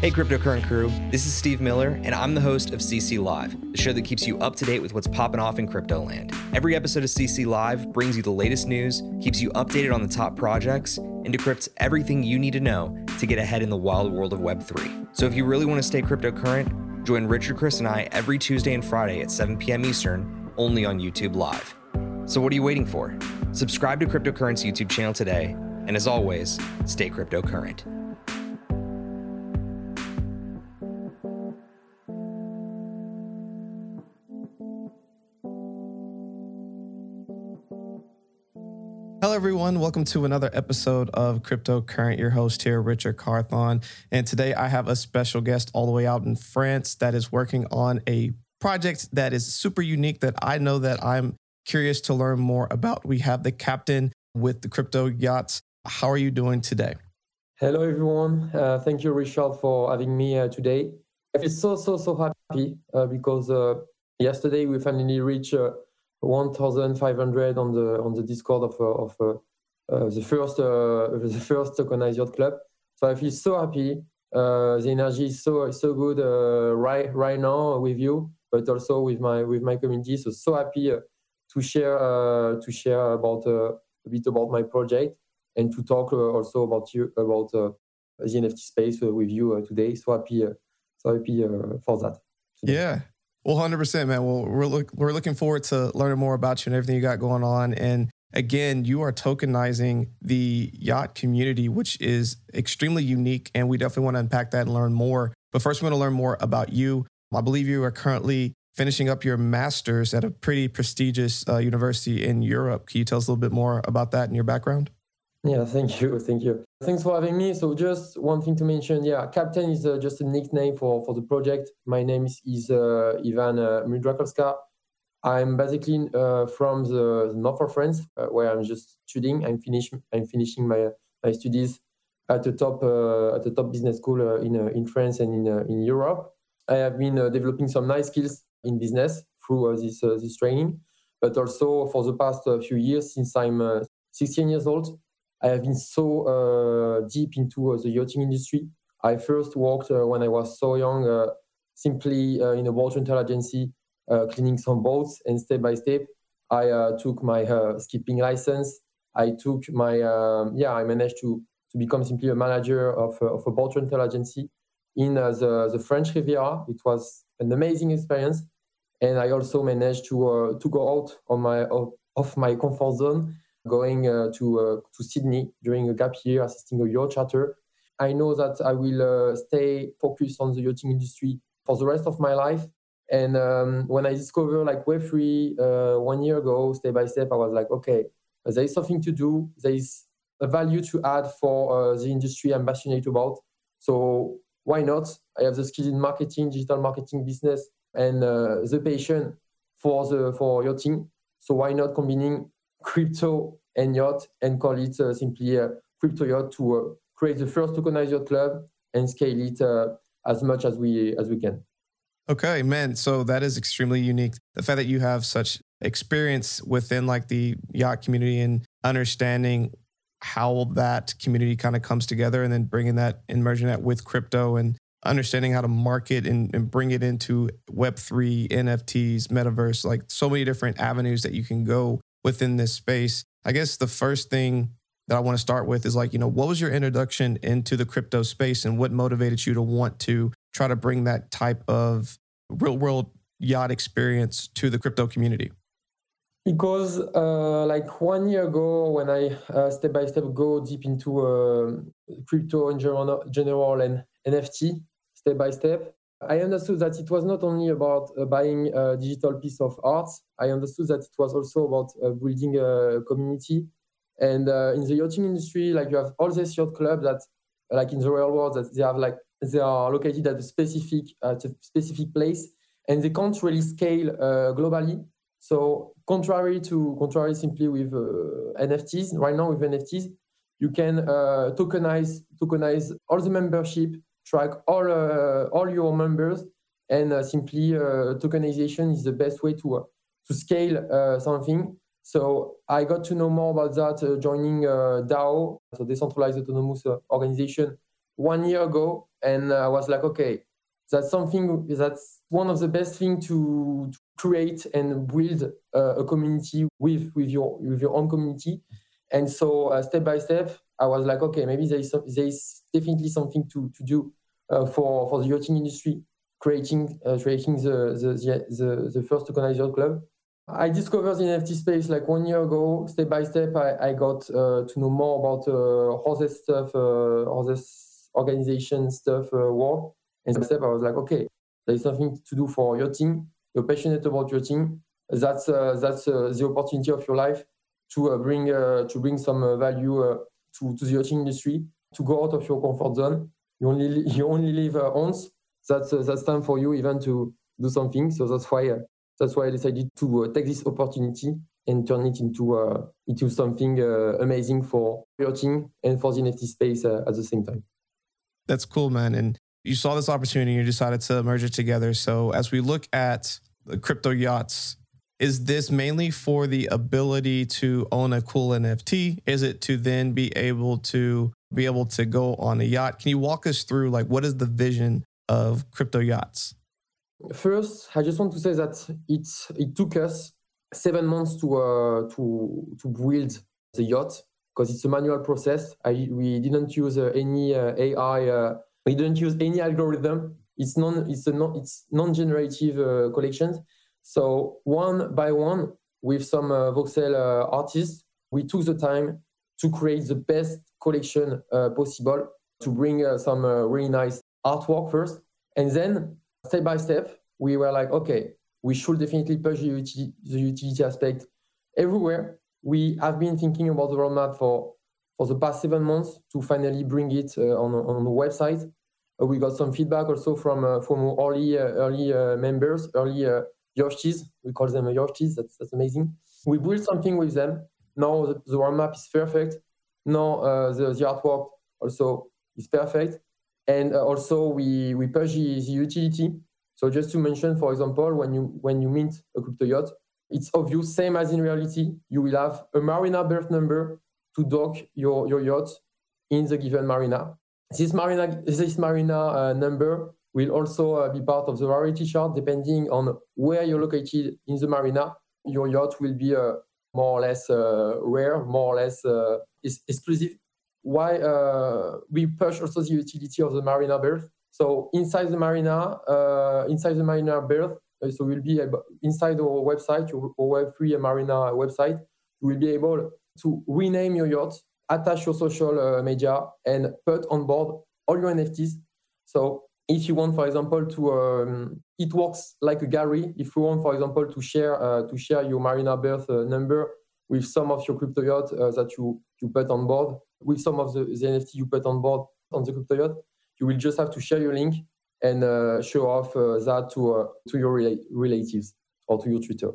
Hey, cryptocurrency crew. This is Steve Miller, and I'm the host of CC Live, the show that keeps you up to date with what's popping off in crypto land. Every episode of CC Live brings you the latest news, keeps you updated on the top projects, and decrypts everything you need to know to get ahead in the wild world of Web3. So if you really want to stay cryptocurrent, join Richard, Chris, and I every Tuesday and Friday at 7 p.m. Eastern, only on YouTube Live. So what are you waiting for? Subscribe to Cryptocurrent's YouTube channel today, and as always, stay cryptocurrent. Everyone. Welcome to another episode of Crypto Current. Your host here, Richard Carthon. And today I have a special guest all the way out in France that is working on a project that is super unique that I know that I'm curious to learn more about. We have the captain with the crypto yachts. How are you doing today? Hello, everyone. Uh, thank you, Richard, for having me uh, today. I feel so, so, so happy uh, because uh, yesterday we finally reached uh, 1,500 on the on the Discord of uh, of uh, the first uh, the first tokenized club. So I feel so happy. Uh, the energy is so so good uh, right right now with you, but also with my with my community. So so happy uh, to share to share about a bit about my project and to talk also about you about the NFT space with you today. So happy so happy for that. Yeah, well, hundred percent, man. Well, we're look, we're looking forward to learning more about you and everything you got going on. And again, you are tokenizing the yacht community, which is extremely unique, and we definitely want to unpack that and learn more. But first, we want to learn more about you. I believe you are currently finishing up your master's at a pretty prestigious uh, university in Europe. Can you tell us a little bit more about that and your background? Yeah, thank you, thank you. Thanks for having me. So just one thing to mention, yeah, Captain is uh, just a nickname for for the project. My name is, is uh, Ivan uh, Mudrakolska. I'm basically uh, from the, the, north of France, uh, where I'm just studying. I'm finish I'm finishing my my studies at the top uh, at the top business school uh, in in France and in in Europe. I have been developing some nice skills in business through this this training, but also for the past few years since I'm 16 years old. I have been so uh, deep into uh, the yachting industry. I first worked uh, when I was so young, simply in a water rental agency, cleaning some boats, and step by step, I took my skipping license. I took my um, yeah, I managed to to become simply a manager of, of a boat rental agency in the, the French Riviera. It was an amazing experience. And I also managed to, uh, to go out on my, of my comfort zone going uh, to uh, to Sydney during a gap year, assisting a yacht charter. I know that I will uh, stay focused on the yachting industry for the rest of my life. And um, when I discovered like Web3 uh, one year ago, step by step, I was like, okay, there is something to do. There is a value to add for uh, the industry I'm passionate about. So why not? I have the skills in marketing, digital marketing, business, and uh, the passion for the for yachting. So why not combining crypto and yacht and call it uh, simply a crypto yacht to uh, create the first tokenized yacht club and scale it uh, as much as we as we can. Okay, man. So that is extremely unique. The fact that you have such experience within like the yacht community and understanding how that community kind of comes together and then bringing that and merging that with crypto and understanding how to market and, and bring it into web3 nfts metaverse like so many different avenues that you can go within this space. I guess the first thing that I want to start with is like, you know, what was your introduction into the crypto space and what motivated you to want to try to bring that type of real world yacht experience to the crypto community? Because uh, like one year ago, when I uh, step by step go deep into uh, crypto in general, general and NFT, step by step, I understood that it was not only about uh, buying a digital piece of art. I understood that it was also about uh, building a community And uh, in the yachting industry, like you have all these yacht clubs that, like in the real world, that they have like they are located at a specific at a specific place, and they can't really scale uh, globally. So contrary to contrary simply with uh, NFTs, right now with NFTs, you can uh, tokenize tokenize all the membership, track all uh, all your members, and uh, simply tokenization is the best way to to scale something. So I got to know more about that uh, joining uh, DAO, so decentralized autonomous uh, organization, one year ago, and I was like, okay, that's something that's one of the best things to, to, create and build a community with with your with your own community. And so uh, step by step, I was like, okay, maybe there is, some, there is definitely something to, to do. uh, for, for the yachting industry, creating uh, creating the, the, the, the first tokenized club. I discovered the NFT space like one year ago. Step by step, I, I got uh, to know more about uh, how this stuff, uh, how this organization stuff uh, work. And step by step, I was like, okay, there is something to do for yachting. You're passionate about yachting. That's uh, that's uh, the opportunity of your life to uh, bring to bring some value to, to the yachting industry. To go out of your comfort zone. You only you only live once. That's that's time for you even to do something. So that's why that's why I decided to uh, take this opportunity and turn it into uh, into something uh, amazing for your team and for the NFT space uh, at the same time. That's cool, man. And you saw this opportunity and you decided to merge it together. So as we look at the crypto yachts, is this mainly for the ability to own a cool NFT? Is it to then be able to be able to go on a yacht? Can you walk us through like what is the vision of crypto yachts? First, I just want to say that it it took us seven months to uh, to to build the yacht because it's a manual process. I, we didn't use uh, any uh, AI. Uh, we didn't use any algorithm. It's non it's a non it's non-generative uh, collections. So one by one, with some uh, voxel artists, we took the time to create the best collection possible to bring some really nice artwork first, and then step by step, we were like, okay, we should definitely push the utility, the utility aspect everywhere. We have been thinking about the roadmap for, for the past seven months to finally bring it uh, on, on the website. Uh, we got some feedback also from uh, from early uh, early uh, members, early uh, Yoshis. We call them Yoshis. That's, that's amazing. We built something with them. Now the, the roadmap is perfect. Now uh, the, the artwork also is perfect. And uh, also we, we push the, the utility. So just to mention, for example, when you when you mint a crypto yacht, it's obvious, same as in reality, you will have a marina berth number to dock your, your yacht in the given marina. This marina, this marina uh, number will also uh, be part of the rarity chart depending on where you're located in the marina. Your yacht will be uh, more or less uh, rare, more or less uh, exclusive why uh, we push also the utility of the marina berth. So inside the marina, inside the marina berth, so we'll be able, inside our website, your, Web3 Marina website, will be able to rename your yacht, attach your social media, and put on board all your NFTs. So if you want, for example, to um, it works like a gallery. If you want, for example, to share uh, to share your Marina berth uh, number with some of your crypto yacht uh, that you you put on board, with some of the, the NFT you put on board on the crypto yacht, you will just have to share your link and uh, show off uh, that to uh, to your rela- relatives or to your Twitter.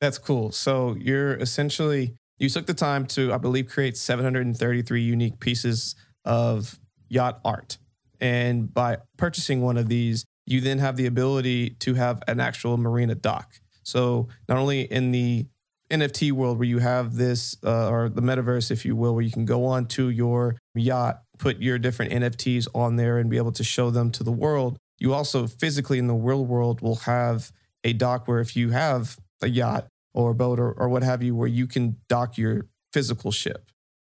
That's cool. So you're essentially you took the time to, I believe, create 733 unique pieces of yacht art, and by purchasing one of these, you then have the ability to have an actual marina dock. So not only in the NFT world where you have this, uh, or the metaverse, if you will, where you can go on to your yacht, put your different NFTs on there and be able to show them to the world. You also physically in the real world will have a dock where if you have a yacht or a boat or, or what have you, where you can dock your physical ship.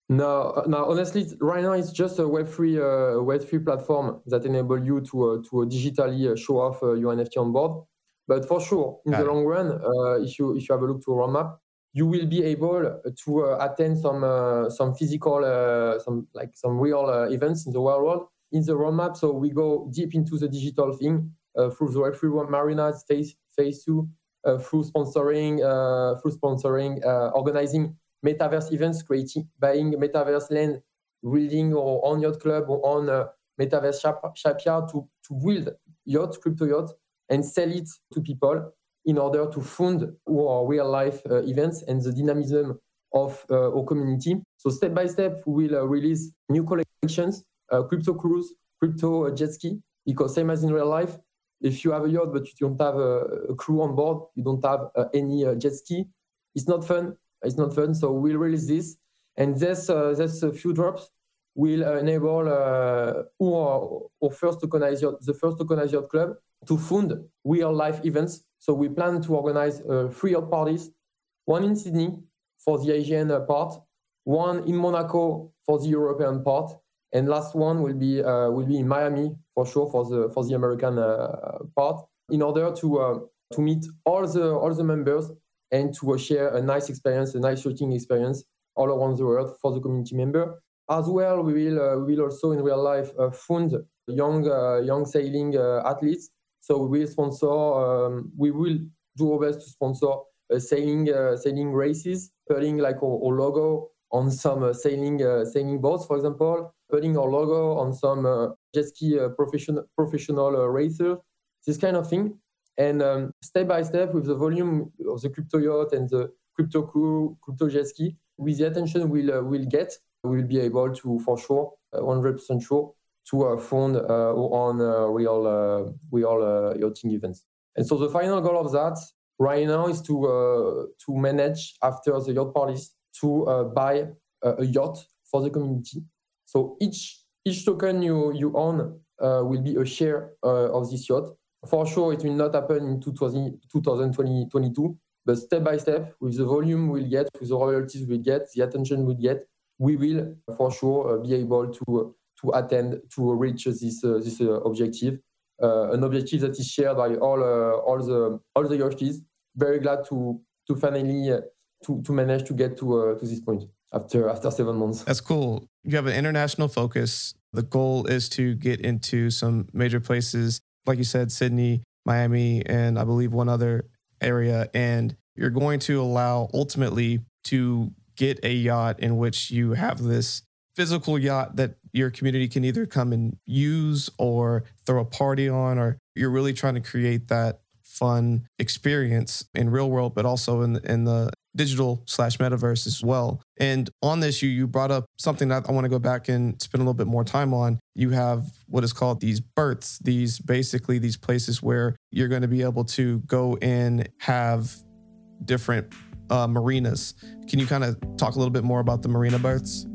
No, no. Honestly, right now it's just a Web three uh, Web three platform that enable you to uh, to digitally uh, show off uh, your NFT on board. But for sure, in Got the it. long run, uh, if you if you have a look to a roadmap, you will be able to uh, attend some uh, some physical uh, some like some real events in the real world in the roadmap. So we go deep into the digital thing through the Web3 Marina phase phase two, through sponsoring, through sponsoring, organizing metaverse events, creating, buying metaverse land, building or on yacht club or on uh, metaverse shipyard to, to build yacht, crypto yacht, and sell it to people in order to fund our real life uh, events and the dynamism of uh, our community. So step by step, we will uh, release new collections, uh, crypto crews, crypto jet ski, because same as in real life, if you have a yacht but you don't have a, a crew on board, you don't have any jet ski, it's not fun. It's not fun. So we'll release this, and this uh, this a few drops will enable uh, our, our first tokenized the first tokenized club to fund real life events. So we plan to organize uh, three parties, one in Sydney for the Asian uh, part, one in Monaco for the European part, and last one will be uh, will be in Miami for sure for the for the American uh, part. In order to uh, to meet all the all the members and to share a nice experience, a nice shooting experience all around the world for the community member. As well, we will uh, we will also in real life fund young young sailing athletes. So we will sponsor. Um, we will do our best to sponsor uh, sailing uh, sailing races, putting like our, our logo on some uh, sailing sailing boats, for example, putting our logo on some jet ski professional professional racers, this kind of thing. And um, step by step, with the volume of the crypto yacht and the crypto crew, crypto jet ski, with the attention we'll, uh, we'll get, we will be able to, for sure, uh, 100% sure, to uh, fund on real, real yachting events. And so the final goal of that right now is to uh, to manage after the yacht parties to uh, buy a, yacht for the community. So each each token you you own uh, will be a share of this yacht. For sure, it will not happen in 2020, 2022, but step by step, with the volume we'll get, with the royalties we'll get, the attention we'll get, we will for sure be able to to attend to reach this this objective uh, an objective that is shared by all uh, all the all the yachties. Very glad to to finally uh, to to manage to get to to this point after after seven months. That's cool. You have an international focus. The goal is to get into some major places, like you said, Sydney, Miami, and I believe one other area. And you're going to allow ultimately to get a yacht in which you have this physical yacht that your community can either come and use or throw a party on, or you're really trying to create that fun experience in real world, but also in in the digital slash metaverse as well. And on this, you you brought up something that I want to go back and spend a little bit more time on. You have what is called these berths, these basically these places where you're going to be able to go in, have different uh, marinas. Can you kind of talk a little bit more about the marina berths?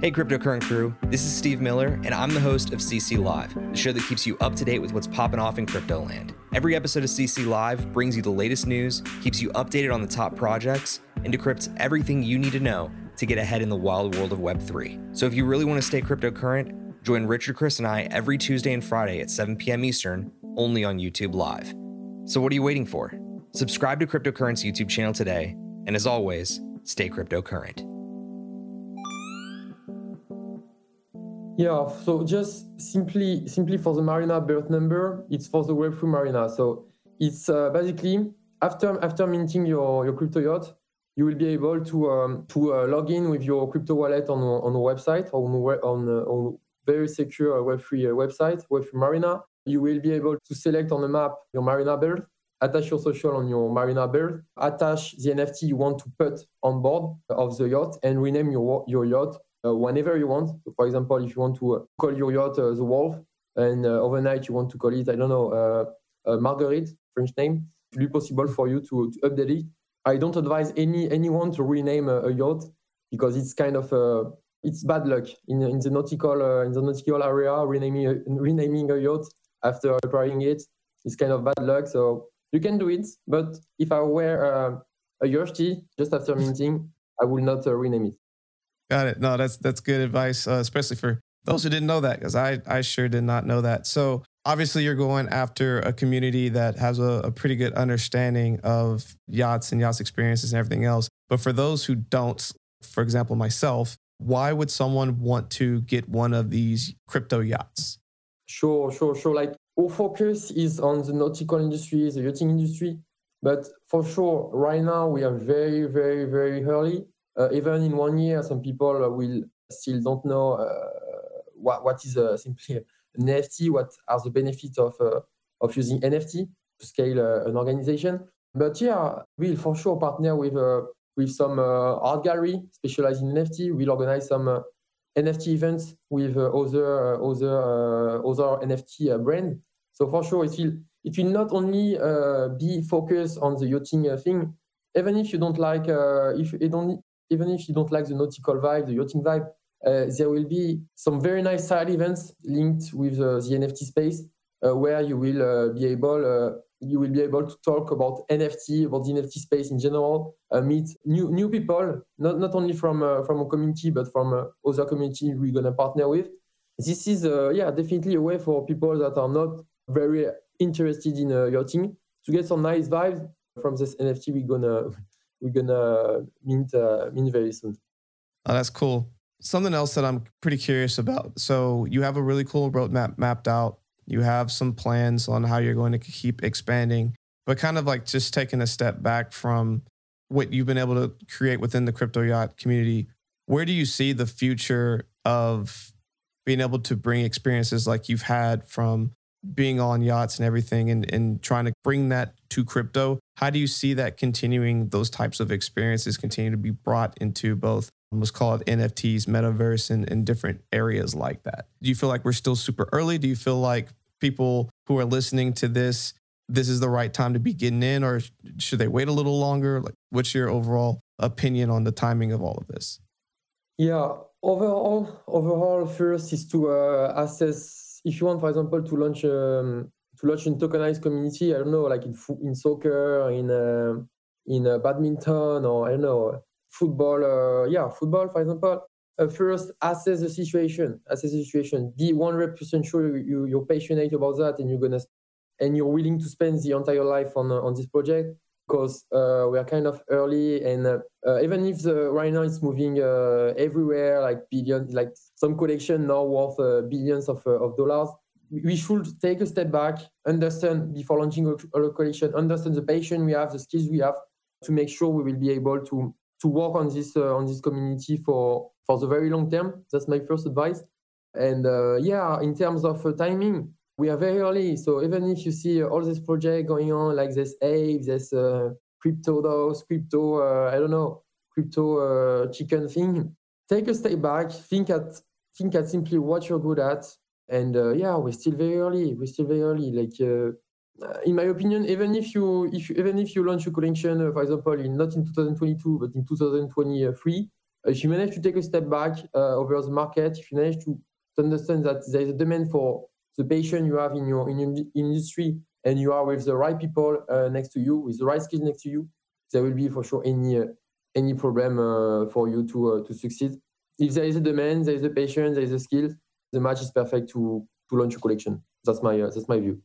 Hey, cryptocurrency crew, this is Steve Miller, and I'm the host of CC Live, the show that keeps you up to date with what's popping off in crypto land. Every episode of CC Live brings you the latest news, keeps you updated on the top projects, and decrypts everything you need to know to get ahead in the wild world of Web3. So if you really want to stay cryptocurrent, join Richard, Chris, and I every Tuesday and Friday at 7 p.m. Eastern, only on YouTube Live. So what are you waiting for? Subscribe to Cryptocurrent's YouTube channel today, and as always, stay cryptocurrent. Yeah, so just simply simply for the Marina berth number, it's for the Web3 Marina. So it's uh, basically after after minting your, your crypto yacht, you will be able to um, to uh, log in with your crypto wallet on on a website on on, uh, on very secure Web3 uh, website, Web3 Marina. You will be able to select on the map your Marina berth, attach your social on your Marina berth, attach the NFT you want to put on board of the yacht, and rename your your yacht uh, whenever you want. So for example, if you want to uh, call your yacht uh, the Wolf, and overnight you want to call it, I don't know, Marguerite, French name, it will be possible for you to, to update it. I don't advise any anyone to rename a, a yacht because it's kind of uh, it's bad luck in, in the nautical uh, in the nautical area. Renaming a, renaming a yacht after acquiring it is kind of bad luck. So you can do it, but if I were uh, a Yoshi just after minting, I will not rename it. Got it. No, that's that's good advice, uh, especially for those who didn't know that, because I I sure did not know that. So obviously, you're going after a community that has a, a pretty good understanding of yachts and yachts experiences and everything else. But for those who don't, for example, myself, why would someone want to get one of these crypto yachts? Sure, sure, sure. Like our focus is on the nautical industry, the yachting industry. But for sure, right now we are very, very, very early. Uh, even in one year, some people will still don't know uh, what what is uh, simply an NFT. What are the benefits of uh, of using NFT to scale an organization? But yeah, we'll for sure partner with with some art gallery specialized in NFT. We'll organize some NFT events with other other other NFT brand. So for sure, it will it will not only uh, be focused on the yachting uh, thing. Even if you don't like, uh, if you don't, even if you don't like the nautical vibe, the yachting vibe, there will be some very nice side events linked with the NFT space, where you will be able you will be able to talk about NFT, about the NFT space in general, uh, meet new new people, not, not only from uh, from a community, but from uh, other community we're gonna partner with. This is yeah definitely a way for people that are not very interested in uh, yachting to get some nice vibes from this NFT we're gonna we're gonna mint uh, mint very soon. Oh, that's cool. Something else that I'm pretty curious about. So you have a really cool roadmap mapped out. You have some plans on how you're going to keep expanding, but kind of like just taking a step back from what you've been able to create within the crypto yacht community. Where do you see the future of being able to bring experiences like you've had from being on yachts and everything and, and trying to bring that to crypto. How do you see that continuing those types of experiences continue to be brought into both let's call it NFTs, metaverse, and, and different areas like that? Do you feel like we're still super early? Do you feel like people who are listening to this, this is the right time to be getting in, or should they wait a little longer? Like, what's your overall opinion on the timing of all of this? Yeah, overall, overall, first is to uh, assess if you want, for example, to launch um, to launch a tokenized community, I don't know, like in in soccer, in uh, in uh, badminton, or I don't know, football. Uh, yeah, football, for example. Uh, first, assess the situation. Assess the situation. Be one hundred percent sure you, you are passionate about that, and you're gonna and you're willing to spend the entire life on uh, on this project because uh, we are kind of early and even if the right now it's moving everywhere like billions like some collection now worth billions of, of dollars we should take a step back understand before launching a, a collection understand the passion we have the skills we have to make sure we will be able to to work on this on this community for for the very long term. That's my first advice. And yeah in terms of timing we are very early. So even if you see all this project going on, like this Ape, this uh, crypto those crypto, uh, I don't know, crypto uh, chicken thing, take a step back, think at think at simply what you're good at, and uh, yeah, we're still very early. We're still very early. Like uh, in my opinion, even if you if you, even if you launch a collection, uh, for example, in not in 2022 but in 2023, if you manage to take a step back over the market, if you manage to, to understand that there is a demand for the patient you have in your in, in industry and you are with the right people uh, next to you, with the right skills next to you, there will be for sure any uh, any problem uh, for you to uh, to succeed. If there is a demand, there is a patient, there is a skill, the match is perfect to to launch a collection. That's my uh, that's my view.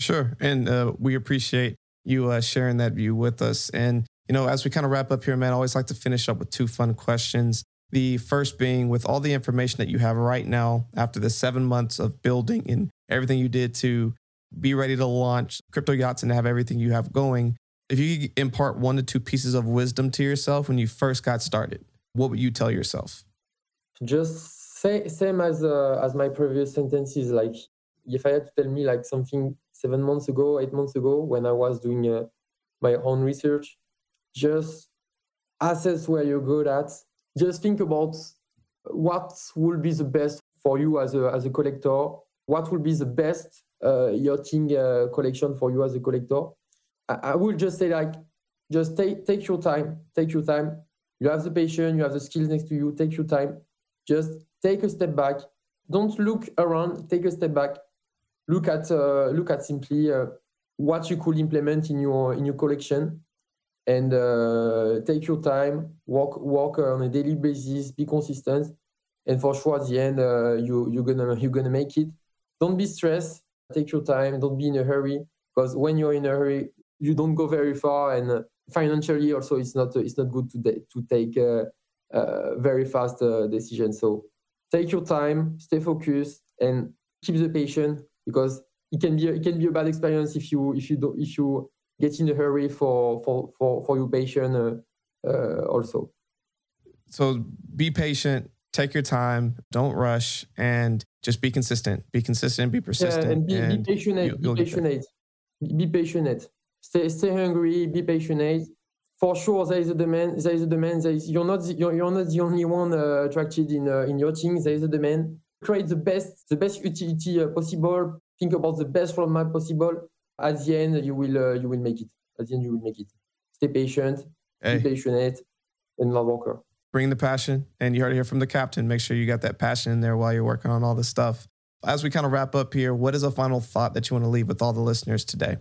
Sure, and uh, we appreciate you sharing that view with us. And you know, as we kind of wrap up here, man, I always like to finish up with two fun questions. The first being with all the information that you have right now after the seven months of building and everything you did to be ready to launch crypto yachts and have everything you have going. If you impart one to two pieces of wisdom to yourself when you first got started, what would you tell yourself? Just say same as uh, as my previous sentences. Like if I had to tell me like something seven months ago, eight months ago, when I was doing uh, my own research, just assess where you're good at just think about what will be the best for you as a, as a collector, what will be the best uh, yachting uh, collection for you as a collector. I, I will just say like, just take, take your time, take your time. You have the patience. you have the skills next to you, take your time. Just take a step back. Don't look around, take a step back. Look at, uh, look at simply uh, what you could implement in your, in your collection and uh, take your time, work work on a daily basis, be consistent, and for sure at the end uh, you you're gonna you're gonna make it. Don't be stressed. Take your time. Don't be in a hurry because when you're in a hurry, you don't go very far, and financially also it's not it's not good to de- to take uh, uh, very fast uh, decisions. So take your time, stay focused, and keep the patient because it can be it can be a bad experience if you if you don't if you get in a hurry for for for, for your patient uh, uh, also. So be patient, take your time, don't rush, and just be consistent. Be consistent, be persistent. Yeah, and be, and be patient. you- be patient. Be patient. Stay stay hungry. Be patient. For sure, there is a demand. There is a demand. There is, you're not the, you're, you're not the only one uh, attracted in uh, in your team. There is a demand. Create the best the best utility uh, possible. Think about the best roadmap possible. At the end, you will uh, you will make it. At the end, you will make it. Stay patient. Hey. Be patient. And hard worker. bring the passion. And you heard it here from the captain. Make sure you got that passion in there while you're working on all this stuff. As we kind of wrap up here, what is a final thought that you want to leave with all the listeners today?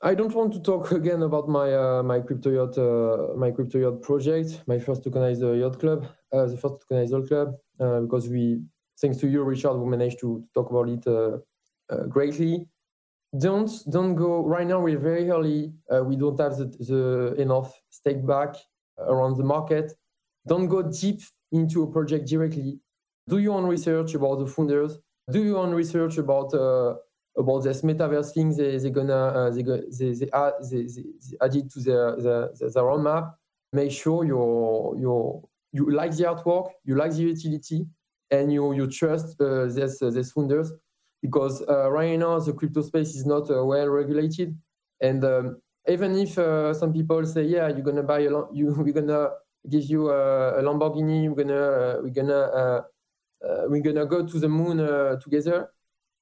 I don't want to talk again about my uh, my crypto yacht uh, my crypto yacht project, my first tokenized uh, yacht club, uh, the first tokenized yacht club, uh, because we, thanks to you, Richard, we managed to, talk about it uh, greatly. Don't don't go right now. We're very early. We don't have the, the enough stake back around the market. Don't go deep into a project directly. Do your own research about the founders. Do your own research about about this metaverse thing they they gonna uh, they, go, they, they, add, they, they, add it to their, their roadmap. Make sure you're, you're, you like the artwork, you like the utility, and you you trust uh, this uh, this founders. Because uh, right now the crypto space is not uh, well regulated, and um, even if uh, some people say yeah you're gonna buy a you we're gonna give you a, a Lamborghini we're gonna uh, we're gonna uh, uh, we're gonna go to the moon uh, together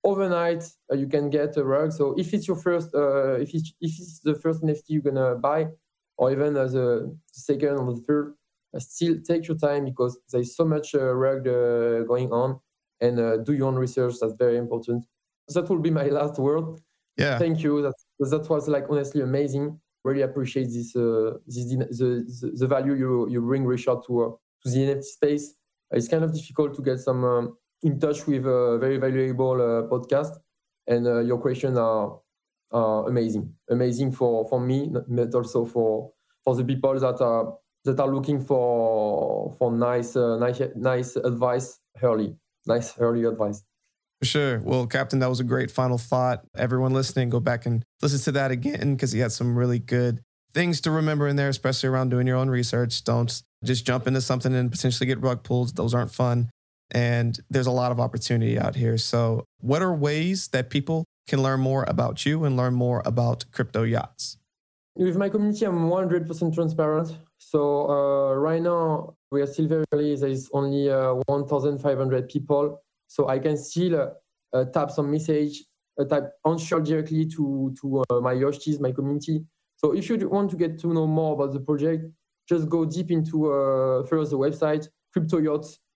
overnight uh, you can get a rug. So if it's your first uh, if it's if it's the first nft you're gonna buy or even as a second or the third uh, still take your time because there's so much uh, rug uh, going on. And uh, do your own research. That's very important. That will be my last word. Yeah. thank you. That that was like honestly amazing. Really appreciate this uh, this the, the value you you bring richard to uh, to the nft space. It's kind of difficult to get some um, in touch with a very valuable uh, podcast and uh, your questions are are amazing amazing for for me but also for for the people that are that are looking for for nice uh, nice nice advice early nice early advice For sure. Well, Captain, that was a great final thought. Everyone listening, go back and listen to that again because he had some really good things to remember in there, especially around doing your own research. Don't just jump into something and potentially get rug pulled. Those aren't fun. And there's a lot of opportunity out here. So, what are ways that people can learn more about you and learn more about crypto yachts? with my community i'm 100% transparent so uh, right now we are still very early there is only uh, 1500 people so i can still uh, tap some message uh, type answer directly to to uh, my yoshis my community so if you want to get to know more about the project just go deep into uh, first the website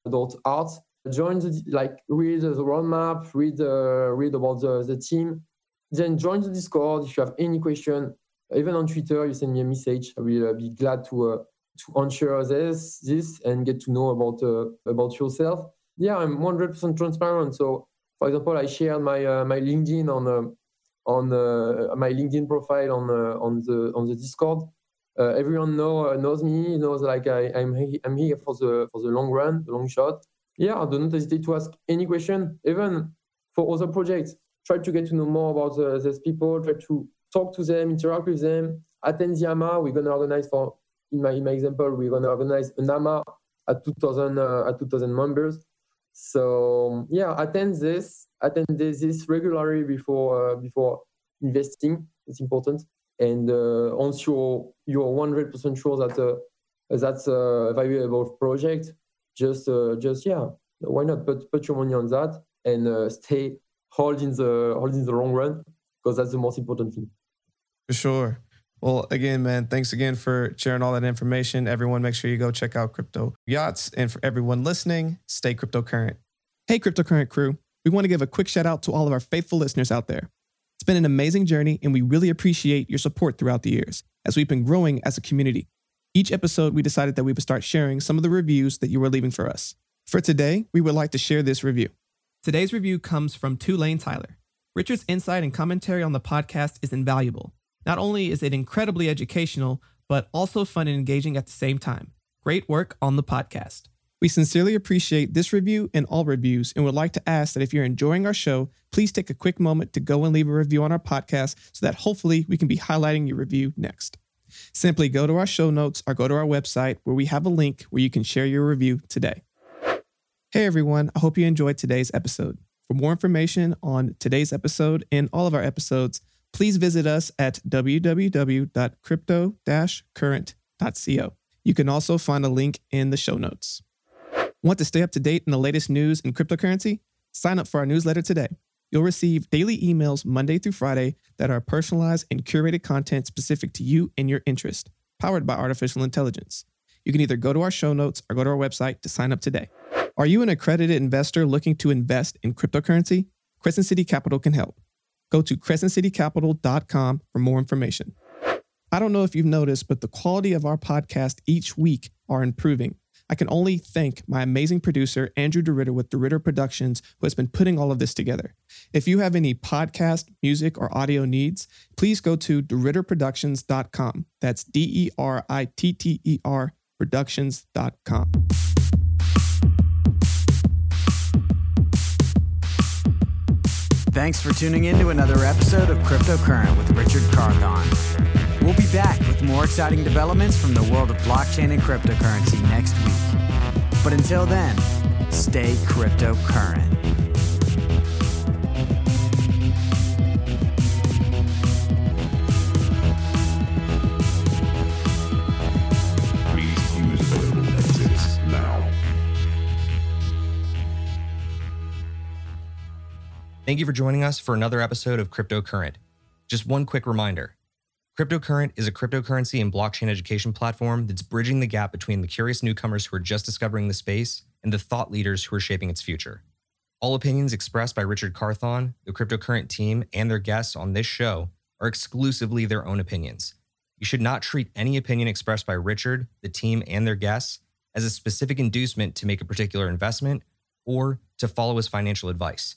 cryptoyachts.art join the like read the roadmap read uh, read about the, the team then join the discord if you have any question even on Twitter, you send me a message. I will uh, be glad to uh, to answer this this and get to know about uh, about yourself. Yeah, I'm 100% transparent. So, for example, I shared my uh, my LinkedIn on uh, on my LinkedIn profile on on the on the Discord. Uh, everyone know knows me. Knows like I, I'm he- I'm here for the for the long run, the long shot. Yeah, do not hesitate to ask any question, even for other projects. Try to get to know more about uh, these people. Try to talk to them, interact with them, attend the AMA. We're gonna organize for in my in my example, we're gonna organize an AMA at 2,000 uh, at 2,000 members. So yeah, attend this, attend this, this regularly before uh, before investing. It's important. And uh, once you're you're 100% sure that uh, that's a valuable project, just uh, just yeah, why not put put your money on that and stay hold in the hold in the long run because that's the most important thing. For sure. Well, again, man, thanks again for sharing all that information. Everyone, make sure you go check out Crypto Yachts. And for everyone listening, stay cryptocurrent. Hey, Cryptocurrent crew. We want to give a quick shout out to all of our faithful listeners out there. Been an amazing journey, and we really appreciate your support throughout the years as we've been growing as a community. Each episode, we decided that we would start sharing some of the reviews that you were leaving for us. For today, we would like to share this review. Today's review comes from Tulane Tyler. Richard's insight and commentary on the podcast is invaluable. Not only is it incredibly educational, but also fun and engaging at the same time. Great work on the podcast. We sincerely appreciate this review and all reviews and would like to ask that if you're enjoying our show, please take a quick moment to go and leave a review on our podcast so that hopefully we can be highlighting your review next. Simply go to our show notes or go to our website where we have a link where you can share your review today. Hey everyone, I hope you enjoyed today's episode. For more information on today's episode and all of our episodes, please visit us at www.crypto-current.co. You can also find a link in the show notes. Want to stay up to date in the latest news in cryptocurrency? Sign up for our newsletter today. You'll receive daily emails Monday through Friday that are personalized and curated content specific to you and your interest, powered by artificial intelligence. You can either go to our show notes or go to our website to sign up today. Are you an accredited investor looking to invest in cryptocurrency? Crescent City Capital can help. Go to crescentcitycapital.com for more information. I don't know if you've noticed, but the quality of our podcast each week are improving. I can only thank my amazing producer, Andrew DeRitter with DeRitter Productions, who has been putting all of this together. If you have any podcast, music, or audio needs, please go to DeRitterProductions.com. That's D E R I T T E R Productions.com. Thanks for tuning in to another episode of Cryptocurrent with Richard Carthon. We'll be back with more exciting developments from the world of blockchain and cryptocurrency next week. But until then, stay cryptocurrent. Please use available exits now. Thank you for joining us for another episode of Cryptocurrent. Just one quick reminder Cryptocurrent is a cryptocurrency and blockchain education platform that's bridging the gap between the curious newcomers who are just discovering the space and the thought leaders who are shaping its future. All opinions expressed by Richard Carthon, the Cryptocurrent team, and their guests on this show are exclusively their own opinions. You should not treat any opinion expressed by Richard, the team, and their guests as a specific inducement to make a particular investment or to follow as financial advice.